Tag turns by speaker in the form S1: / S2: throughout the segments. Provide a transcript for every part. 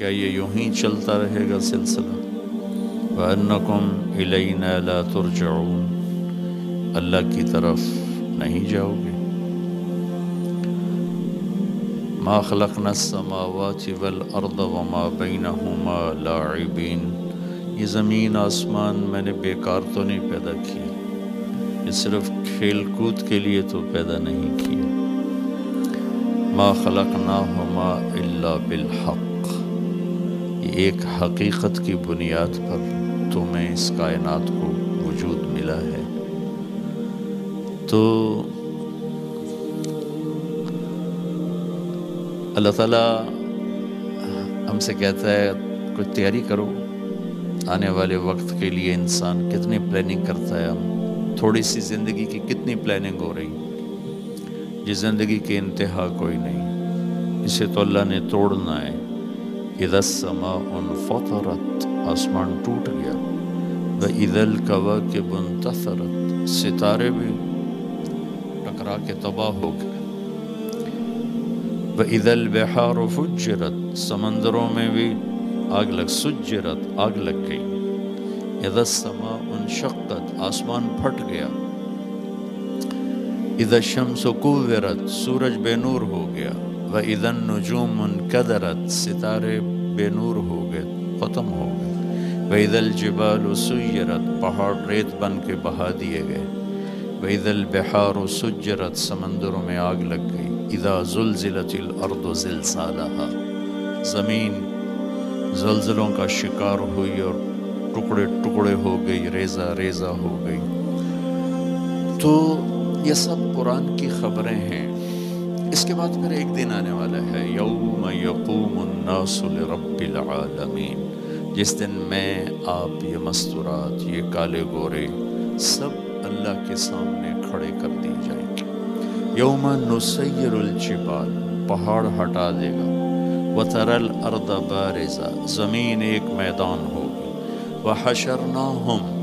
S1: کیا یہ یوں ہی چلتا رہے گا سلسلہ۔ وَأَنَّكُمْ إِلَيْنَا لَا تُرْجَعُونَ۔ اللہ کی طرف نہیں جاؤ گے۔ ما خلقنا السماوات والارض وما بينهما لاعبين۔ یہ زمین، آسمان میں نے بیکار تو نہیں پیدا کیا یہ صرف کھیل کود کے لیے تو پیدا نہیں کیا ما خلقناهما الا بالحق۔ ایک حقیقت کی بنیاد پر تمہیں اس کائنات کو وجود ملا ہے۔ تو اللہ تعالیٰ ہم سے کہتا ہے کچھ تیاری کرو۔ آنے والے وقت کے لیے انسان کتنی پلاننگ کرتا ہے۔ ہم تھوڑی سی زندگی کی کتنی پلاننگ ہو رہی۔ جس زندگی کی انتہا کوئی نہیں۔ اسے تو اللہ نے توڑنا ہے۔ اذا السماء انفطرت، آسمان ٹوٹ گیا۔ و وَإِذَا الْكَوَاكِبُ انتثرت، ستارے بھی ٹکرا کے تباہ ہو گئے۔ وَإِذَا الْبِحَارُ فُجِّرَتْ، سمندروں میں بھی آگ لگ، سجرت، آگ لگ گئی۔ اذا السماء انشقت، آسمان پھٹ گیا۔ اذا الشمس كورت سورج بے نور ہو گیا۔ و وَإِذَا النُّجُومُ انْكَدَرَتْ ستارے بے نور ہو گئے، ختم ہو گئے۔ وَإِذَا الْجِبَالُ سُيِّرَتْ پہاڑ ریت بن کے بہا دیے گئے۔ وَإِذَا الْبِحَارُ سُجِّرَتْ، سمندروں میں آگ لگ گئی۔ اذا زلزلت الارض زلزالها۔ زمین زلزلوں کا شکار ہوئی اور ٹکڑے ٹکڑے ہو گئی، ریزہ ریزہ ہو گئی۔ تو یہ سب قرآن کی خبریں ہیں۔ اس کے بعد پھر ایک دن آنے والا ہے، یوم یقوم الناس لرب العالمین۔ جس دن میں آپ، یہ مستورات، یہ کالے گورے سب اللہ کے سامنے کھڑے کر دی جائیں گے۔ یوم نسیر الجبال، پہاڑ ہٹا دے گا۔ وَتَرَ الْأَرْضَ بَارِزَ زمین ایک میدان ہوگی۔ وَحَشَرْنَاهُمْ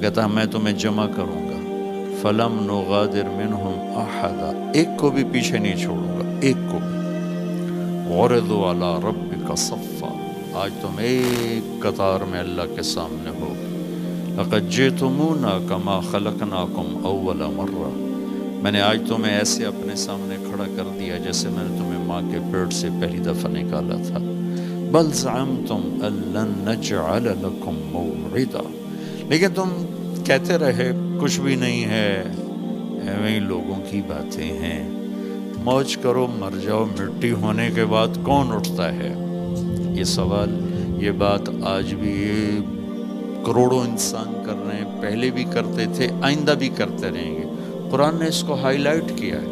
S1: کہتا ہے میں تمہیں جمع کروں۔ فَلَمْ نُغَادِرْ مِنْهُمْ أَحَدًا۔ ایک کو بھی پیچھے نہیں چھوڑوں گا، ایک کو بھی۔ وَرِضُوا عَلَىٰ رَبِّكَ صَفًّا۔ آج تم ایک قطار میں اللہ کے سامنے ہو۔ لَقَدْ جِئْتُمُونَا كَمَا خَلَقْنَاكُمْ أَوَّلَ مَرَّةٍ۔ میں نے آج تمہیں ایسے اپنے سامنے کھڑا کر دیا جیسے میں نے تمہیں ماں کے پیٹ سے پہلی دفعہ نکالا تھا۔ بل زعمتم ان لن نجعل لكم موعدا۔ لیکن تم کہتے رہے کچھ بھی نہیں ہے۔ ایویں لوگوں کی باتیں ہیں۔ موج کرو، مر جاؤ۔ مٹی ہونے کے بعد کون اٹھتا ہے؟ یہ سوال، یہ بات آج بھی کروڑوں انسان کر رہے ہیں۔ پہلے بھی کرتے تھے، آئندہ بھی کرتے رہیں گے۔ قرآن نے اس کو ہائی لائٹ کیا ہے۔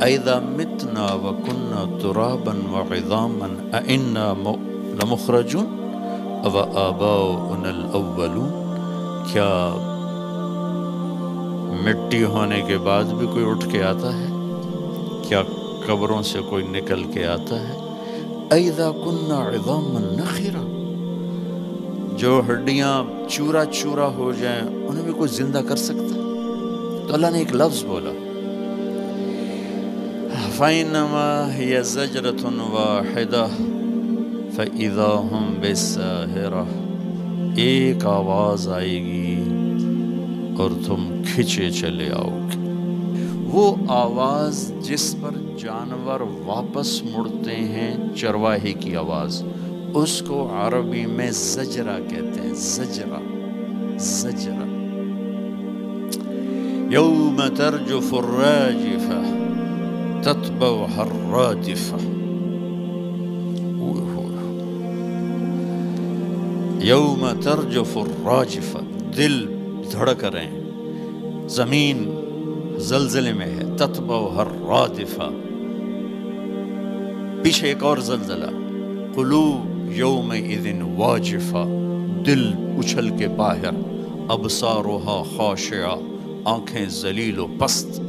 S1: اَإِذَا مِتْنَا وَكُنَّا تُرَابًا وَعِظَامًا أَإِنَّا لَمُخْرَجُونَ؟ أَوَآبَاؤُنَا الْأَوَّلُونَ کیا مٹی ہونے کے بعد بھی کوئی اٹھ کے آتا ہے؟ کیا قبروں سے کوئی نکل کے آتا ہے؟ اَإِذَا كُنَّا عِظَامًا نَخِرًا۔ جو ہڈیاں چورا چورا ہو جائیں، انہیں بھی کوئی زندہ کر سکتا؟ ہے تو اللہ نے ایک لفظ بولا۔ فَإِنَّمَا هِيَ زَجْرَةٌ وَاحِدَةٌ فَإِذَا هُمْ بِالسَّاهِرَةِ۔ ایک آواز آئے گی۔ اور تم کھچے چلے آؤ۔ گے وہ آواز جس پر جانور واپس مڑتے ہیں، چرواہے کی آواز۔ اس کو عربی میں زجرہ کہتے ہیں۔ زجرہ زجرہ۔ يوم ترجف الراجفة تتبعها الرادفة يوم ترجف الراجفة دل دھڑک رہے ہیں۔ زمین زلزلے میں ہے۔ تتبعها الرادفة پیچھے ایک اور زلزلہ۔ قلوب یوم اذن واجفہ دل اچھل کے باہر۔ ابصارها خاشعہ۔ آنکھیں ذلیل و پست۔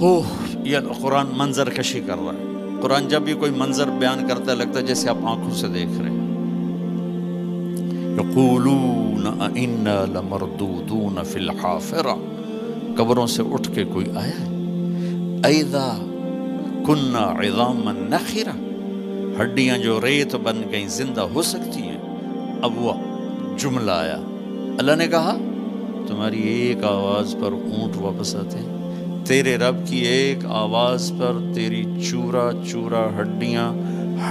S1: ہو یہ قرآن منظر کشی کر رہا ہے۔ قرآن جب بھی کوئی منظر بیان کرتا ہے، لگتا ہے جیسے آپ آنکھوں سے دیکھ رہے ہیں۔ یقولون انا لمردودون فی الحافرہ قبروں سے اٹھ کے کوئی آیا ہے؟ ایدہ کنہ عظام نخرہ ہڈیاں جو ریت بن گئیں زندہ ہو سکتی ہیں. اب وہ جملہ آیا۔ اللہ نے کہا، تمہاری ایک آواز پر اونٹ واپس آتے ہیں۔ تیرے رب کی ایک آواز پر تیری چورا چورا ہڈیاں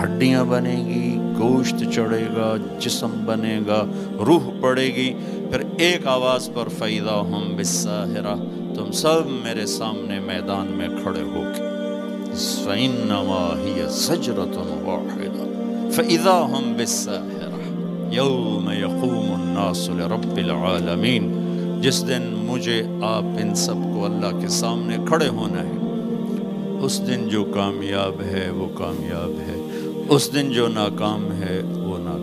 S1: ہڈیاں بنے گی۔ گوشت چڑھے گا، جسم بنے گا، روح پڑے گی۔ پھر ایک آواز پر فیضا ہم بساہرہ تم سب میرے سامنے میدان میں کھڑے ہو کے۔ فَإِنَّمَا هِيَ زَجْرَةٌ وَاحِدَةٌ۔ فَإِذَا هُمْ بِالسَّاهِرَةِ، يَوْمَ يَقُومُ النَّاسُ لِرَبِّ الْعَالَمِينَ۔ جس دن مجھے آپ ان سب کو اللہ کے سامنے کھڑے ہونا ہے، اس دن جو کامیاب ہے وہ کامیاب ہے۔ اس دن جو ناکام ہے وہ ناکام